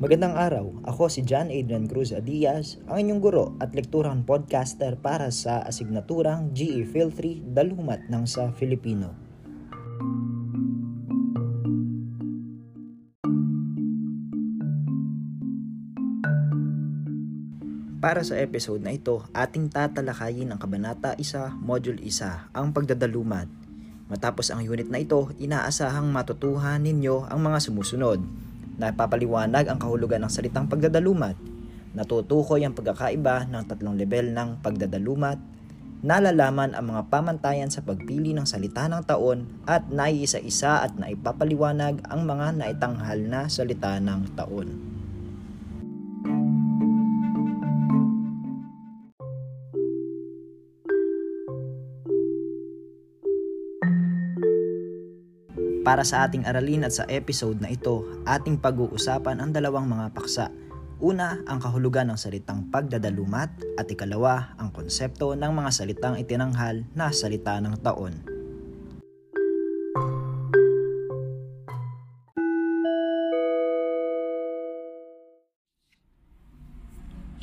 Magandang araw, ako si John Adrian Cruz Diaz, ang inyong guro at lekturang podcaster para sa asignaturang GE Phil 3 Dalumat ng sa Filipino. Para sa episode na ito, ating tatalakayin ang Kabanata 1, Module 1, ang pagdadalumat. Matapos ang unit na ito, inaasahang matutuhan ninyo ang mga sumusunod. Napapaliwanag ang kahulugan ng salitang pagdadalumat. Natutukoy ang pagkakaiba ng tatlong level ng pagdadalumat. Nalalaman ang mga pamantayan sa pagpili ng salita ng taon at naiisa-isa at naipapaliwanag ang mga naitanghal na salita ng taon. Para sa ating aralin at sa episode na ito, ating pag-uusapan ang dalawang mga paksa. Una, ang kahulugan ng salitang pagdadalumat at ikalawa, ang konsepto ng mga salitang itinanghal na salita ng taon.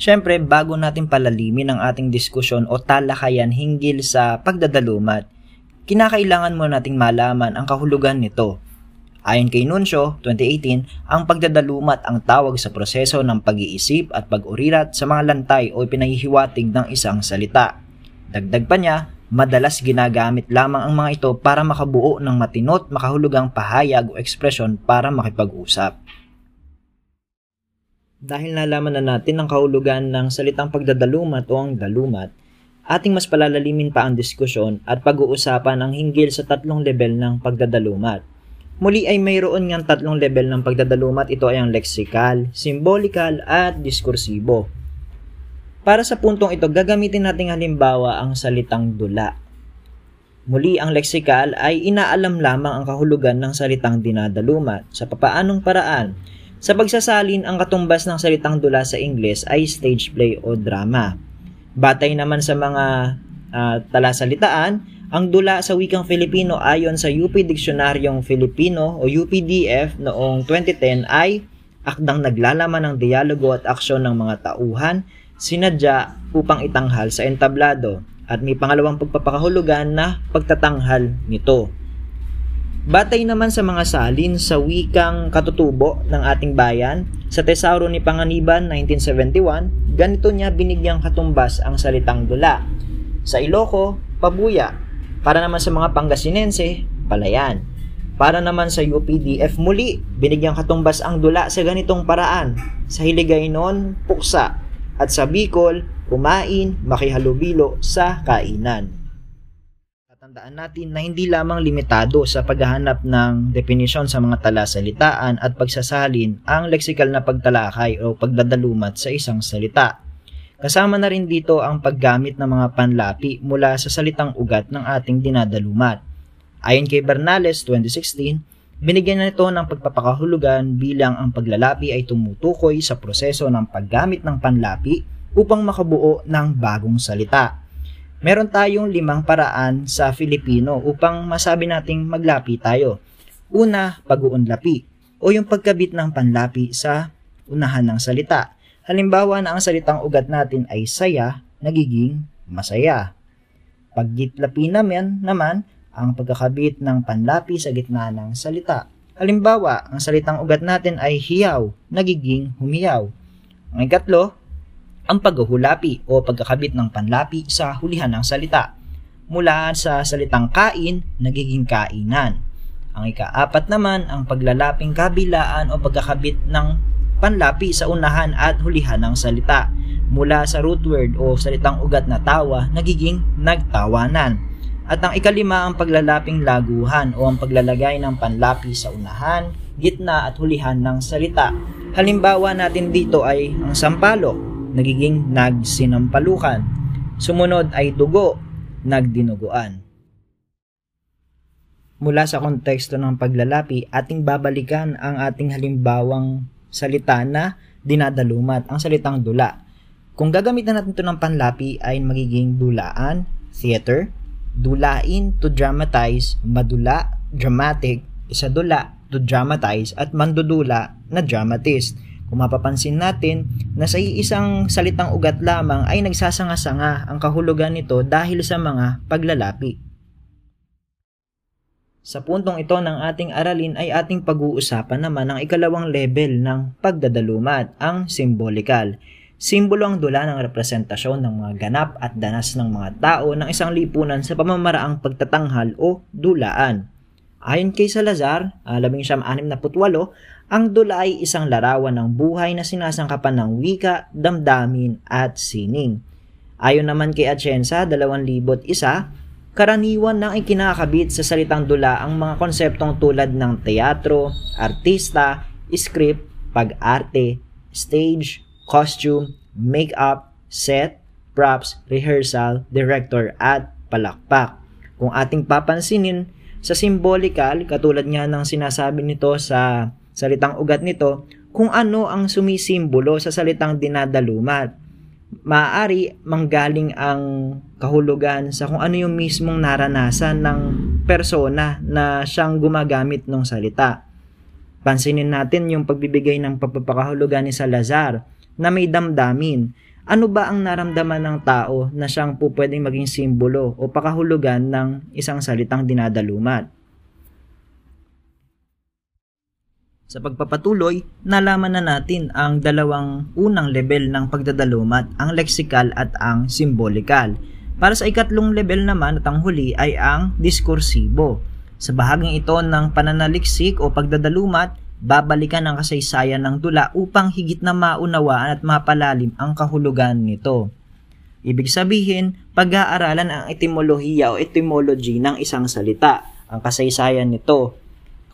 Siyempre, bago natin palalimin ang ating diskusyon o talakayan hinggil sa pagdadalumat, kinakailangan mo nating malaman ang kahulugan nito. Ayon kay Nuncio, 2018, ang pagdadalumat ang tawag sa proseso ng pag-iisip at pag-urirat sa mga lantay o pinahihiwatig ng isang salita. Dagdag pa niya, madalas ginagamit lamang ang mga ito para makabuo ng matinot makahulugang pahayag o ekspresyon para makipag-usap. Dahil nalaman na natin ang kahulugan ng salitang pagdadalumat o ang dalumat, ating mas palalalimin pa ang diskusyon at pag-uusapan ang hinggil sa tatlong level ng pagdadalumat. Muli ay mayroon ngang tatlong level ng pagdadalumat. Ito ay ang lexikal, symbolikal, at diskursibo. Para sa puntong ito, gagamitin natin halimbawa ang salitang dula. Muli, ang lexikal ay inaalam lamang ang kahulugan ng salitang dinadalumat. Sa papaanong paraan? Sa pagsasalin, ang katumbas ng salitang dula sa Ingles ay stage play o drama. Batay naman sa mga uh, talasalitaan, ang dula sa wikang Filipino ayon sa UP Diksionaryong Filipino o UPDF noong 2010 ay akdang naglalaman ng dialogo at aksyon ng mga tauhan, sinadya upang itanghal sa entablado at may pangalawang pagpapakahulugan na pagtatanghal nito. Batay naman sa mga salin sa wikang katutubo ng ating bayan, sa Tesauro ni Panganiban 1971, ganito niya binigyang katumbas ang salitang dula. Sa Iloco, pabuya. Para naman sa mga Pangasinense, palayan. Para naman sa UPDF muli, binigyang katumbas ang dula sa ganitong paraan. Sa Hiligaynon, puksa. At sa Bicol, kumain, makihalubilo sa kainan. Tandaan natin na hindi lamang limitado sa paghahanap ng definisyon sa mga talasalitaan at pagsasalin ang leksikal na pagtalakay o pagdadalumat sa isang salita. Kasama na rin dito ang paggamit ng mga panlapi mula sa salitang ugat ng ating dinadalumat. Ayon kay Bernales 2016, binigyan na ito ng pagpapakahulugan bilang ang paglalapi ay tumutukoy sa proseso ng paggamit ng panlapi upang makabuo ng bagong salita meron tayong limang paraan sa Filipino upang masabi nating maglapi tayo. Una, pag-uunlapi o yung pagkabit ng panlapi sa unahan ng salita. Halimbawa na ang salitang ugat natin ay saya, nagiging masaya. Paggitlapi naman, naman ang pagkakabit ng panlapi sa gitna ng salita. Halimbawa, ang salitang ugat natin ay hiyaw, nagiging humiyaw. Ang ikatlo, ang paghuhulapi o pagkakabit ng panlapi sa hulihan ng salita. Mula sa salitang kain, nagiging kainan. Ang ikaapat naman, ang paglalaping kabilaan o pagkakabit ng panlapi sa unahan at hulihan ng salita. Mula sa root word o salitang ugat na tawa, nagiging nagtawanan. At ang ikalima, ang paglalaping laguhan o ang paglalagay ng panlapi sa unahan, gitna at hulihan ng salita. Halimbawa natin dito ay ang sampalok nagiging nagsinampalukan. Sumunod ay dugo, nagdinuguan. Mula sa konteksto ng paglalapi, ating babalikan ang ating halimbawang salita na dinadalumat, ang salitang dula. Kung gagamitan natin ito ng panlapi ay magiging dulaan, theater, dulain to dramatize, madula, dramatic, isadula, to dramatize, at mandudula na dramatist. Kung mapapansin natin na sa isang salitang ugat lamang ay nagsasanga-sanga ang kahulugan nito dahil sa mga paglalapi. Sa puntong ito ng ating aralin ay ating pag-uusapan naman ang ikalawang level ng pagdadalumat, ang symbolikal. Simbolo ang dula ng representasyon ng mga ganap at danas ng mga tao ng isang lipunan sa pamamaraang pagtatanghal o dulaan. Ayon kay Salazar, 1968, ang dula ay isang larawan ng buhay na sinasangkapan ng wika, damdamin at sining. Ayon naman kay Atienza, 2001, karaniwan nang ikinakabit sa salitang dula ang mga konseptong tulad ng teatro, artista, script, pag-arte, stage, costume, make-up, set, props, rehearsal, director, at palakpak. Kung ating papansinin, sa symbolical, katulad nga ng sinasabi nito sa salitang ugat nito, kung ano ang sumisimbolo sa salitang dinadalumat maaari manggaling ang kahulugan sa kung ano yung mismong naranasan ng persona na siyang gumagamit ng salita. Pansinin natin yung pagbibigay ng pagpapakahulugan ni Salazar na may damdamin. Ano ba ang naramdaman ng tao na siyang po pwedeng maging simbolo o pakahulugan ng isang salitang dinadalumat? Sa pagpapatuloy, nalaman na natin ang dalawang unang level ng pagdadalumat, ang lexikal at ang simbolikal. Para sa ikatlong level naman at ang huli ay ang diskursibo. Sa bahaging ito ng pananaliksik o pagdadalumat, babalikan ang kasaysayan ng dula upang higit na maunawaan at mapalalim ang kahulugan nito. Ibig sabihin, pag-aaralan ang etimolohiya o etymology ng isang salita, ang kasaysayan nito,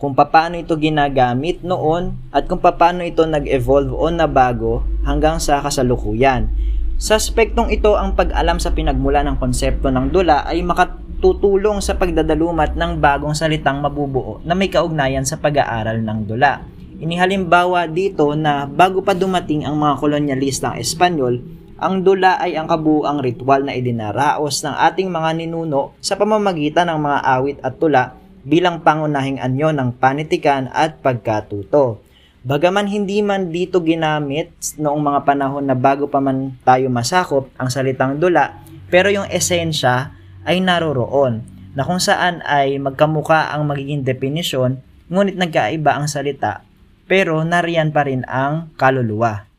kung paano ito ginagamit noon at kung paano ito nag-evolve o nabago hanggang sa kasalukuyan. Sa aspektong ito, ang pag-alam sa pinagmula ng konsepto ng dula ay makatutulong sa pagdadalumat ng bagong salitang mabubuo na may kaugnayan sa pag-aaral ng dula. Inihalimbawa dito na bago pa dumating ang mga kolonyalistang Espanyol, ang dula ay ang kabuang ritual na idinaraos ng ating mga ninuno sa pamamagitan ng mga awit at tula bilang pangunahing anyo ng panitikan at pagkatuto. Bagaman hindi man dito ginamit noong mga panahon na bago pa man tayo masakop ang salitang dula, pero yung esensya ay naroroon na kung saan ay magkamuka ang magiging definisyon ngunit nagkaiba ang salita pero nariyan pa rin ang kaluluwa.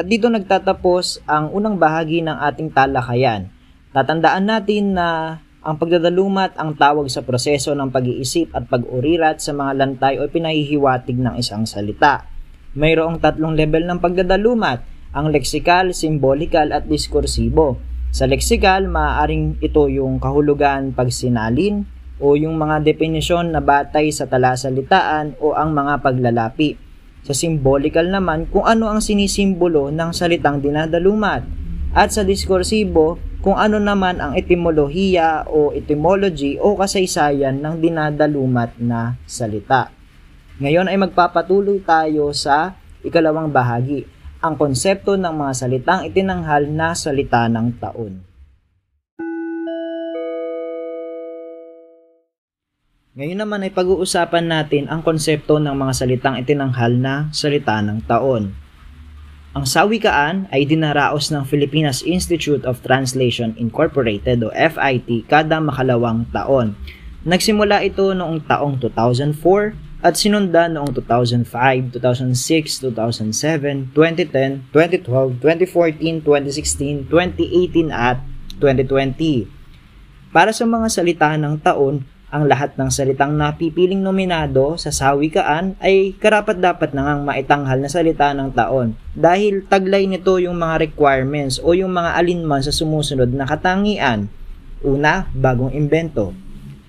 At dito nagtatapos ang unang bahagi ng ating talakayan. Tatandaan natin na ang pagdadalumat ang tawag sa proseso ng pag-iisip at pag-urirat sa mga lantay o pinahihiwatig ng isang salita. Mayroong tatlong level ng pagdadalumat, ang leksikal, simbolikal at diskursibo. Sa leksikal, maaaring ito yung kahulugan pagsinalin o yung mga definisyon na batay sa talasalitaan o ang mga paglalapi. Sa simbolikal naman, kung ano ang sinisimbolo ng salitang dinadalumat. At sa diskursibo, kung ano naman ang etimolohiya o etymology o kasaysayan ng dinadalumat na salita. Ngayon ay magpapatuloy tayo sa ikalawang bahagi, ang konsepto ng mga salitang itinanghal na salita ng taon. Ngayon naman ay pag-uusapan natin ang konsepto ng mga salitang itinanghal na salita ng taon. Ang sawikaan ay dinaraos ng Filipinas Institute of Translation Incorporated o FIT kada makalawang taon. Nagsimula ito noong taong 2004 at sinunda noong 2005, 2006, 2007, 2010, 2012, 2014, 2016, 2018 at 2020. Para sa mga salita ng taon, ang lahat ng salitang napipiling nominado sa sawikaan ay karapat dapat nang maitanghal na salita ng taon dahil taglay nito yung mga requirements o yung mga alinman sa sumusunod na katangian. Una, bagong imbento.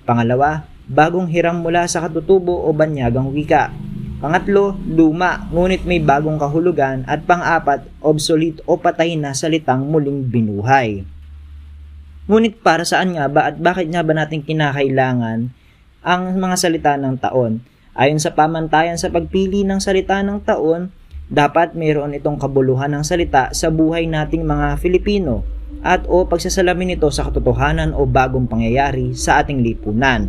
Pangalawa, bagong hiram mula sa katutubo o banyagang wika. Pangatlo, luma, ngunit may bagong kahulugan. At pang-apat, obsolete o patay na salitang muling binuhay. Ngunit para saan nga ba at bakit nga ba natin kinakailangan ang mga salita ng taon? Ayon sa pamantayan sa pagpili ng salita ng taon, Dapat mayroon itong kabuluhan ng salita sa buhay nating mga Filipino at o pagsasalamin nito sa katotohanan o bagong pangyayari sa ating lipunan.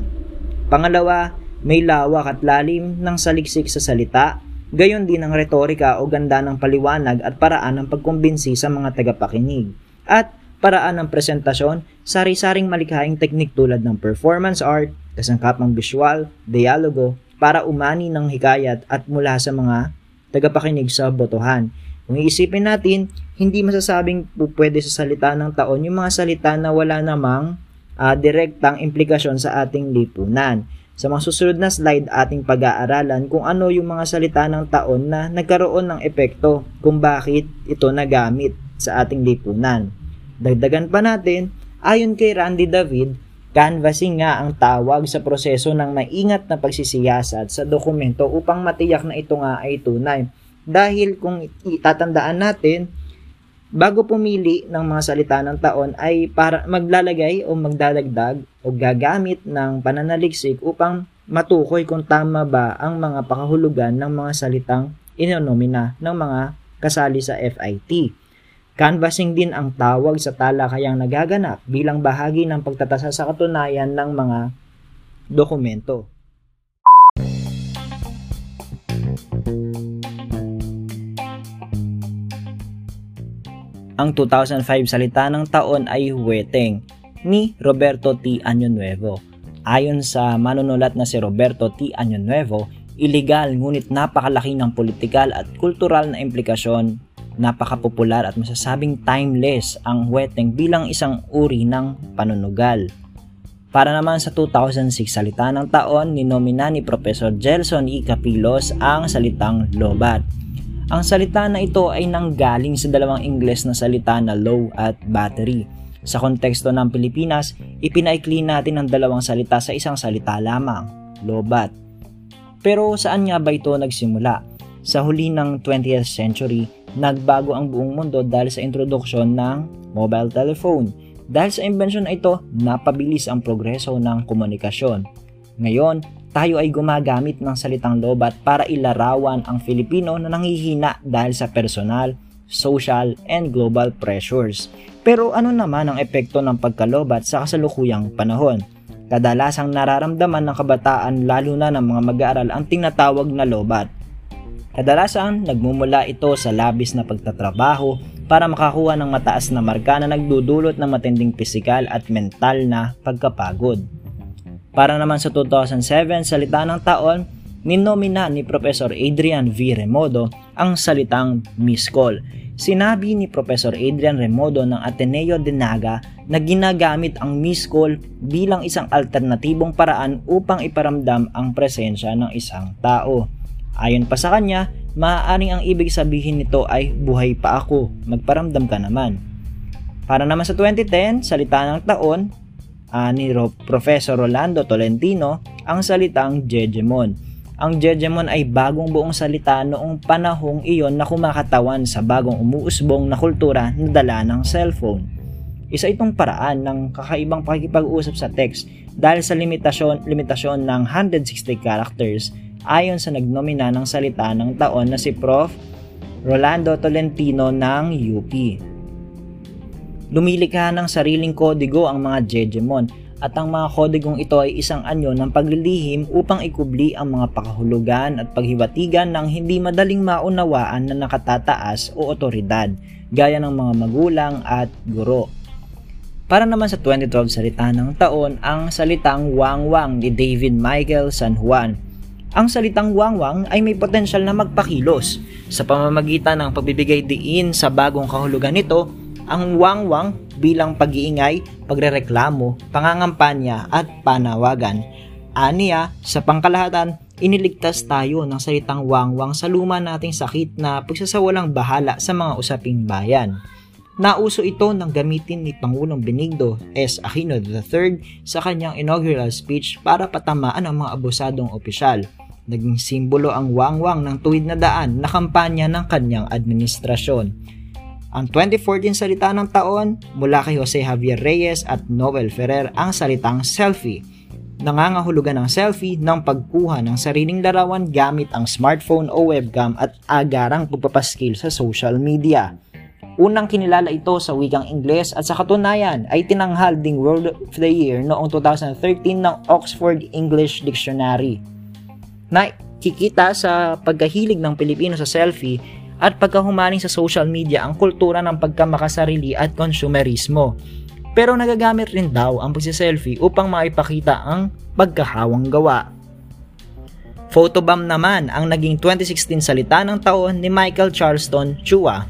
Pangalawa, may lawak at lalim ng saliksik sa salita, gayon din ang retorika o ganda ng paliwanag at paraan ng pagkumbinsi sa mga tagapakinig. At paraan ng presentasyon, sari-saring malikhaing teknik tulad ng performance art, kasangkapang visual, dialogo, para umani ng hikayat at mula sa mga tagapakinig sa botohan. Kung iisipin natin, hindi masasabing pwede sa salita ng taon yung mga salita na wala namang uh, direktang implikasyon sa ating lipunan. Sa mga susunod na slide ating pag-aaralan kung ano yung mga salita ng taon na nagkaroon ng epekto kung bakit ito nagamit sa ating lipunan. Dagdagan pa natin, ayon kay Randy David, canvassing nga ang tawag sa proseso ng maingat na pagsisiyasat sa dokumento upang matiyak na ito nga ay tunay. Dahil kung itatandaan natin, bago pumili ng mga salita ng taon ay para maglalagay o magdadagdag o gagamit ng pananaliksik upang matukoy kung tama ba ang mga pakahulugan ng mga salitang inonomina ng mga kasali sa FIT. Canvassing din ang tawag sa talakayang nagaganap bilang bahagi ng pagtatasa sa katunayan ng mga dokumento. Ang 2005 salita ng taon ay Huweteng ni Roberto T. Año Nuevo. Ayon sa manunulat na si Roberto T. Año Nuevo, illegal ngunit napakalaki ng politikal at kultural na implikasyon napakapopular at masasabing timeless ang weteng bilang isang uri ng panunugal. Para naman sa 2006 salita ng taon, ninomina ni Professor Gelson E. Capilos ang salitang lobat. Ang salita na ito ay nanggaling sa dalawang Ingles na salita na low at battery. Sa konteksto ng Pilipinas, ipinaikli natin ang dalawang salita sa isang salita lamang, lobat. Pero saan nga ba ito nagsimula? Sa huli ng 20th century, nagbago ang buong mundo dahil sa introduksyon ng mobile telephone. Dahil sa invention na ito, napabilis ang progreso ng komunikasyon. Ngayon, tayo ay gumagamit ng salitang lobat para ilarawan ang Filipino na nanghihina dahil sa personal, social, and global pressures. Pero ano naman ang epekto ng pagkalobat sa kasalukuyang panahon? Kadalasang nararamdaman ng kabataan lalo na ng mga mag-aaral ang tinatawag na lobat Kadalasan, nagmumula ito sa labis na pagtatrabaho para makakuha ng mataas na marka na nagdudulot ng matinding pisikal at mental na pagkapagod. Para naman sa 2007, salita ng taon, ninomina ni Professor Adrian V. Remodo ang salitang Miss Call. Sinabi ni Professor Adrian Remodo ng Ateneo de Naga na ginagamit ang Miss Call bilang isang alternatibong paraan upang iparamdam ang presensya ng isang tao. Ayon pa sa kanya, maaaring ang ibig sabihin nito ay buhay pa ako, magparamdam ka naman. Para naman sa 2010, salita ng taon uh, ni Professor Rolando Tolentino ang salitang Jejemon. Ang Jejemon ay bagong buong salita noong panahong iyon na kumakatawan sa bagong umuusbong na kultura na dala ng cellphone. Isa itong paraan ng kakaibang pakikipag-usap sa text dahil sa limitasyon, limitasyon ng 160 characters ayon sa nagnomina ng salita ng taon na si Prof. Rolando Tolentino ng UP. Lumilikha ng sariling kodigo ang mga Jejemon at ang mga kodigong ito ay isang anyo ng paglilihim upang ikubli ang mga pakahulugan at paghiwatigan ng hindi madaling maunawaan na nakatataas o otoridad, gaya ng mga magulang at guro. Para naman sa 2012 salita ng taon, ang salitang Wang Wang ni David Michael San Juan ang salitang wangwang ay may potensyal na magpakilos. Sa pamamagitan ng pagbibigay diin sa bagong kahulugan nito, ang wangwang bilang pag-iingay, pagrereklamo, pangangampanya at panawagan. Aniya, sa pangkalahatan, iniligtas tayo ng salitang wangwang sa luma nating sakit na pagsasawalang bahala sa mga usaping bayan. Nauso ito ng gamitin ni Pangulong Benigno S. Aquino III sa kanyang inaugural speech para patamaan ang mga abusadong opisyal Naging simbolo ang wangwang ng tuwid na daan na kampanya ng kanyang administrasyon. Ang 2014 salita ng taon mula kay Jose Javier Reyes at Noel Ferrer ang salitang selfie. nangangahulugan ng selfie ng pagkuha ng sariling larawan gamit ang smartphone o webcam at agarang pagpapaskil sa social media. Unang kinilala ito sa wikang Ingles at sa katunayan ay tinanghal ding World of the Year noong 2013 ng Oxford English Dictionary. Nakikita sa pagkahilig ng Pilipino sa selfie at pagkahumaling sa social media ang kultura ng pagkamakasarili at konsumerismo pero nagagamit rin daw ang pagsiselfie upang maipakita ang pagkahawang gawa. Photobomb naman ang naging 2016 salita ng taon ni Michael Charleston Chua.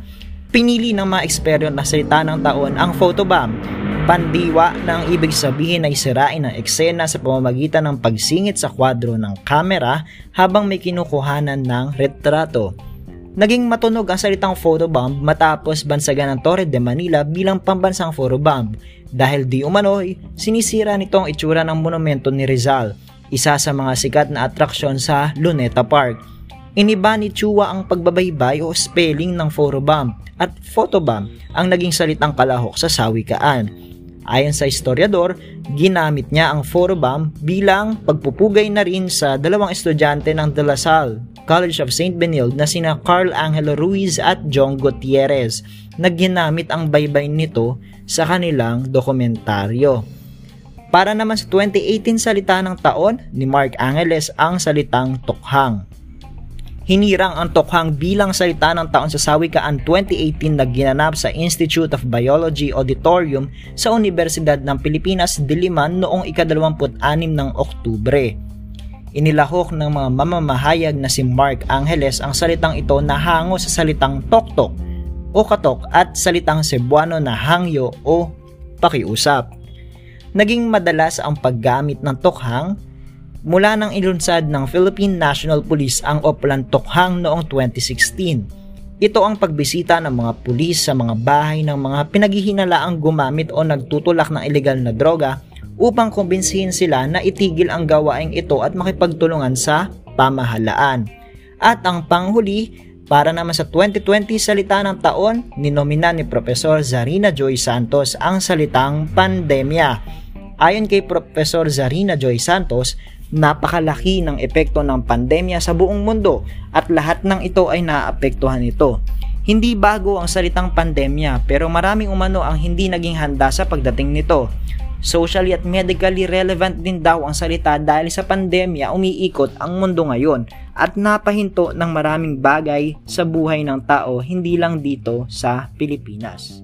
Pinili ng mga eksperto na salita ng taon ang photobomb, pandiwa na ang ibig sabihin ay sirain ang eksena sa pamamagitan ng pagsingit sa kwadro ng kamera habang may kinukuhanan ng retrato. Naging matunog ang salitang photobomb matapos bansagan ng Torre de Manila bilang pambansang photobomb dahil di umano'y sinisira nito ang itsura ng monumento ni Rizal, isa sa mga sikat na atraksyon sa Luneta Park. Iniba ni Chua ang pagbabaybay o spelling ng photobomb at photobomb ang naging salitang kalahok sa sawikaan. Ayon sa historiador, ginamit niya ang photobomb bilang pagpupugay na rin sa dalawang estudyante ng De La Salle College of St. Benilde na sina Carl Angelo Ruiz at John Gutierrez na ginamit ang baybay nito sa kanilang dokumentaryo. Para naman sa 2018 salita ng taon ni Mark Angeles ang salitang tukhang. Hinirang ang tukhang bilang salita ng taon sa Sawikaan 2018 na ginanap sa Institute of Biology Auditorium sa Universidad ng Pilipinas, Diliman noong ika-26 ng Oktubre. Inilahok ng mga mamamahayag na si Mark Angeles ang salitang ito na hango sa salitang toktok o katok at salitang Cebuano na hangyo o pakiusap. Naging madalas ang paggamit ng tokhang mula nang ilunsad ng Philippine National Police ang Oplan Tokhang noong 2016. Ito ang pagbisita ng mga pulis sa mga bahay ng mga pinaghihinalaang gumamit o nagtutulak ng ilegal na droga upang kumbinsihin sila na itigil ang gawaing ito at makipagtulungan sa pamahalaan. At ang panghuli, para naman sa 2020 salita ng taon, ninomina ni Profesor Zarina Joy Santos ang salitang pandemya. Ayon kay Profesor Zarina Joy Santos, napakalaki ng epekto ng pandemya sa buong mundo at lahat ng ito ay naapektuhan ito. Hindi bago ang salitang pandemya pero maraming umano ang hindi naging handa sa pagdating nito. Socially at medically relevant din daw ang salita dahil sa pandemya umiikot ang mundo ngayon at napahinto ng maraming bagay sa buhay ng tao hindi lang dito sa Pilipinas.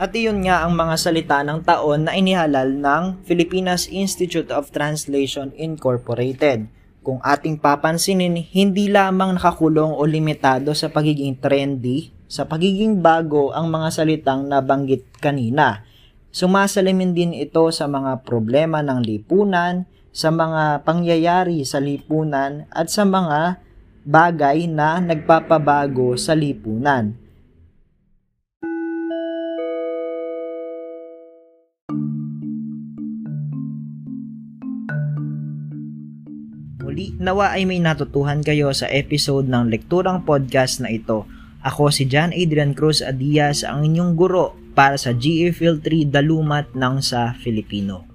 At iyon nga ang mga salita ng taon na inihalal ng Filipinas Institute of Translation Incorporated. Kung ating papansinin, hindi lamang nakakulong o limitado sa pagiging trendy sa pagiging bago ang mga salitang nabanggit kanina. Sumasalamin din ito sa mga problema ng lipunan, sa mga pangyayari sa lipunan at sa mga bagay na nagpapabago sa lipunan. Muli, nawa ay may natutuhan kayo sa episode ng Lekturang Podcast na ito ako si John Adrian Cruz Adias, ang inyong guro para sa GA Field 3 Dalumat ng sa Filipino.